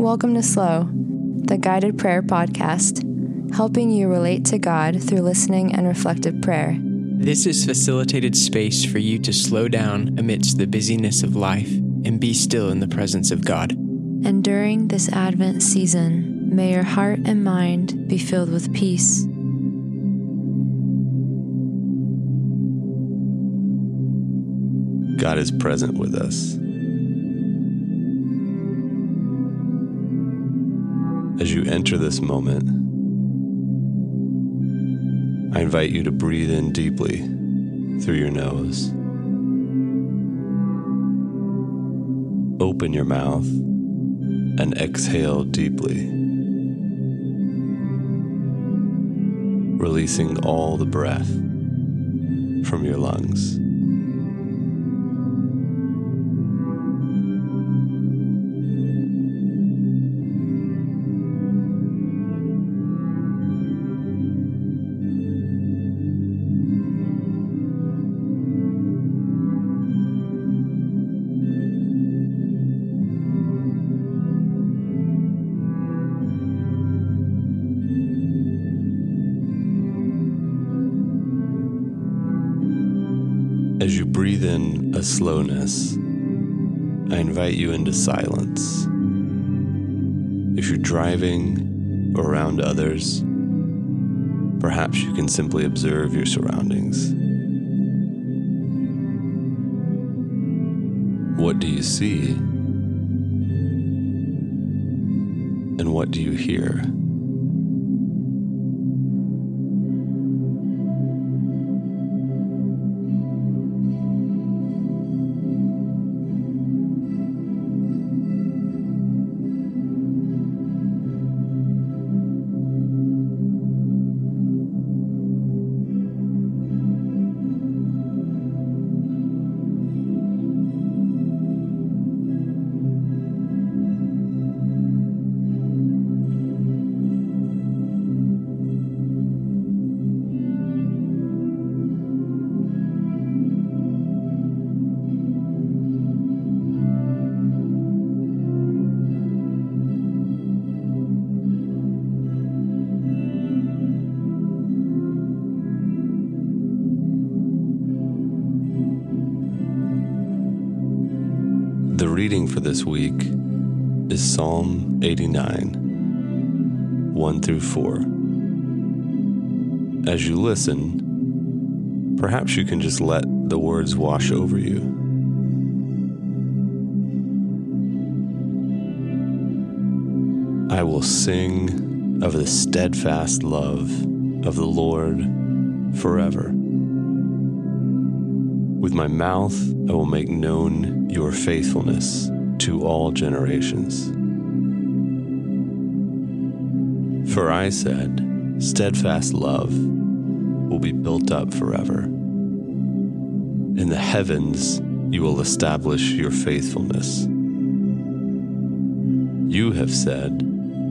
Welcome to Slō, the guided prayer podcast, helping you relate to God through listening and reflective prayer. This is facilitated space for you to slow down amidst the busyness of life and be still in the presence of God. And during this Advent season, may your heart and mind be filled with peace. God is present with us. As you enter this moment, I invite you to breathe in deeply through your nose. Open your mouth and exhale deeply, releasing all the breath from your lungs. As you breathe in a slowness, I invite you into silence. If you're driving or around others, perhaps you can simply observe your surroundings. What do you see? And what do you hear? This week is Psalm 89, 1 through 4. As you listen, perhaps you can just let the words wash over you. I will sing of the steadfast love of the Lord forever. With my mouth, I will make known your faithfulness to all generations. For I said, Steadfast love will be built up forever. In the heavens, you will establish your faithfulness. You have said,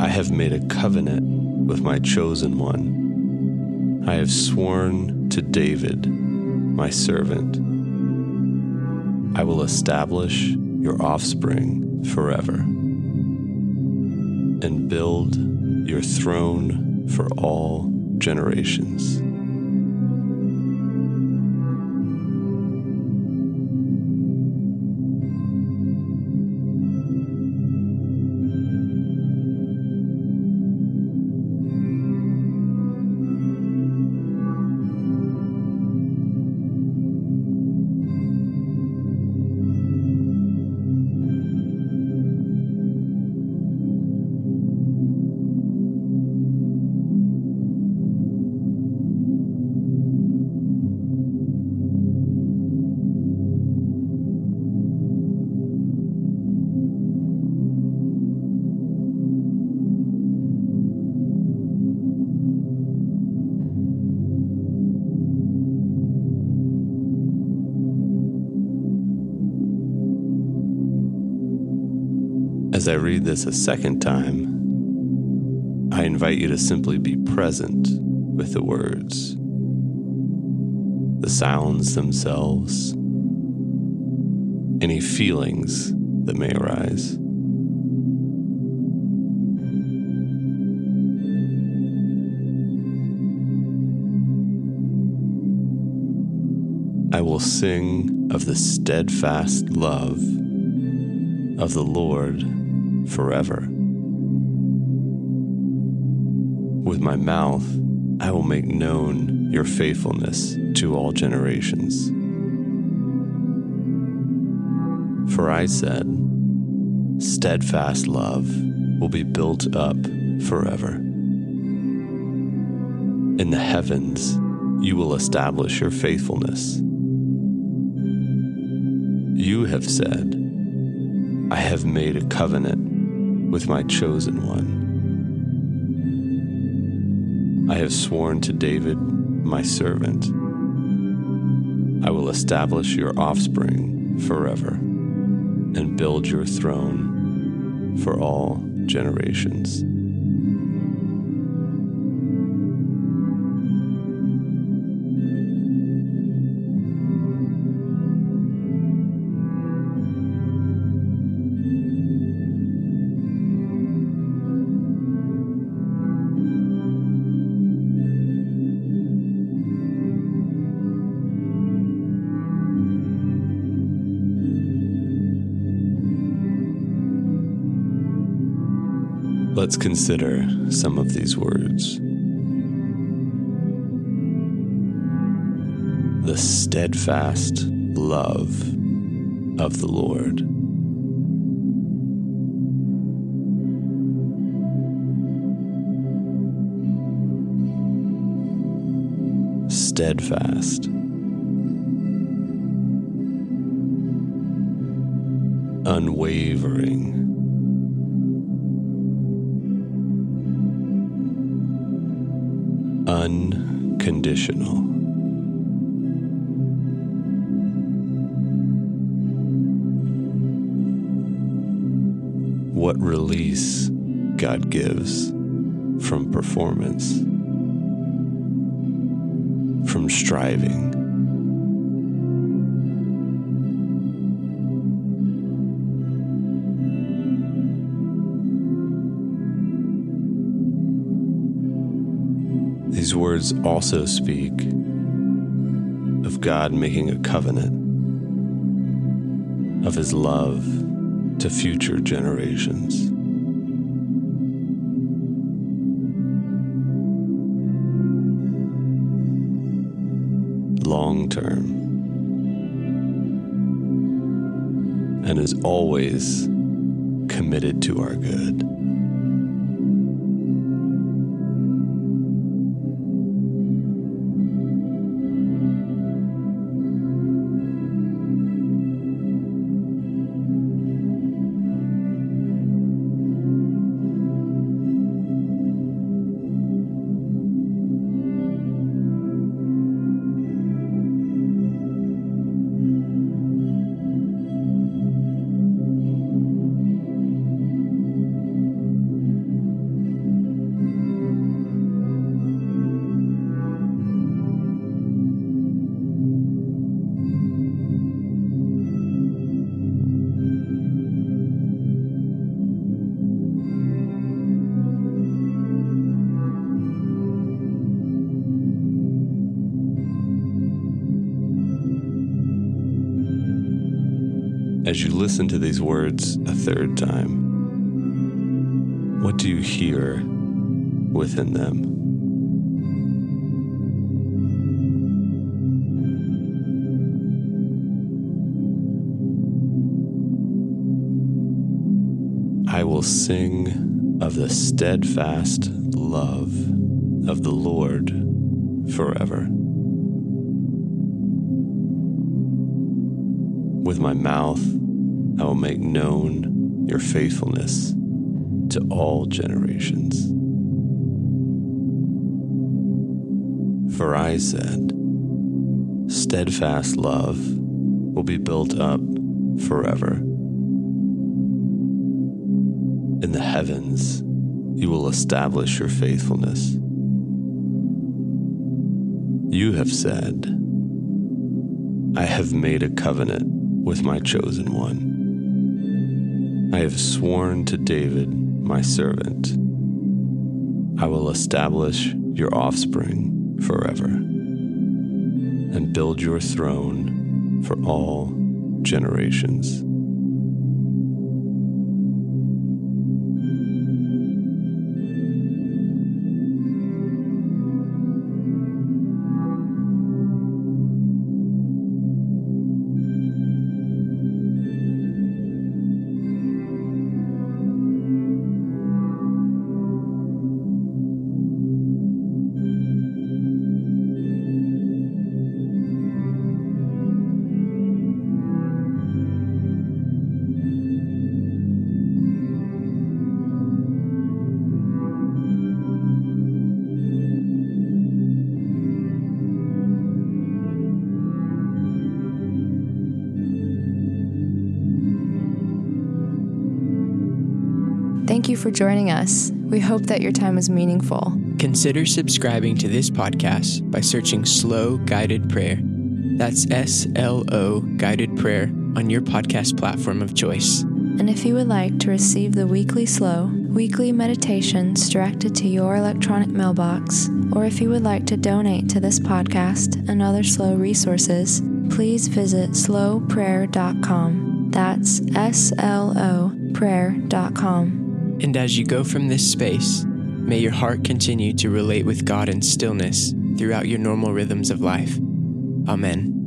I have made a covenant with my chosen one. I have sworn to David, my servant. I will establish your offspring forever and build your throne for all generations. As I read this a second time, I invite you to simply be present with the words, the sounds themselves, any feelings that may arise. I will sing of the steadfast love of the Lord forever. With my mouth, I will make known your faithfulness to all generations. For I said, steadfast love will be built up forever. In the heavens, you will establish your faithfulness. You have said, I have made a covenant with my chosen one. I have sworn to David, my servant, I will establish your offspring forever and build your throne for all generations. Let's consider some of these words. The steadfast love of the Lord. Steadfast. Unwavering. Unconditional. What release God gives from performance, from striving. Words also speak of God making a covenant of his love to future generations. Long term. And is always committed to our good. As you listen to these words a third time, what do you hear within them? I will sing of the steadfast love of the Lord forever. With my mouth, I will make known your faithfulness to all generations. For I said, steadfast love will be built up forever. In the heavens, you will establish your faithfulness. You have said, I have made a covenant with my chosen one. I have sworn to David, my servant, I will establish your offspring forever. and build your throne for all generations. For joining us. We hope that your time was meaningful. Consider subscribing to this podcast by searching Slō Guided Prayer. That's S L O Guided Prayer on your podcast platform of choice. And if you would like to receive the weekly slow, weekly meditations directed to your electronic mailbox, or if you would like to donate to this podcast and other slow resources, please visit sloprayer.com. That's S L O prayer.com. And as you go from this space, may your heart continue to relate with God in stillness throughout your normal rhythms of life. Amen.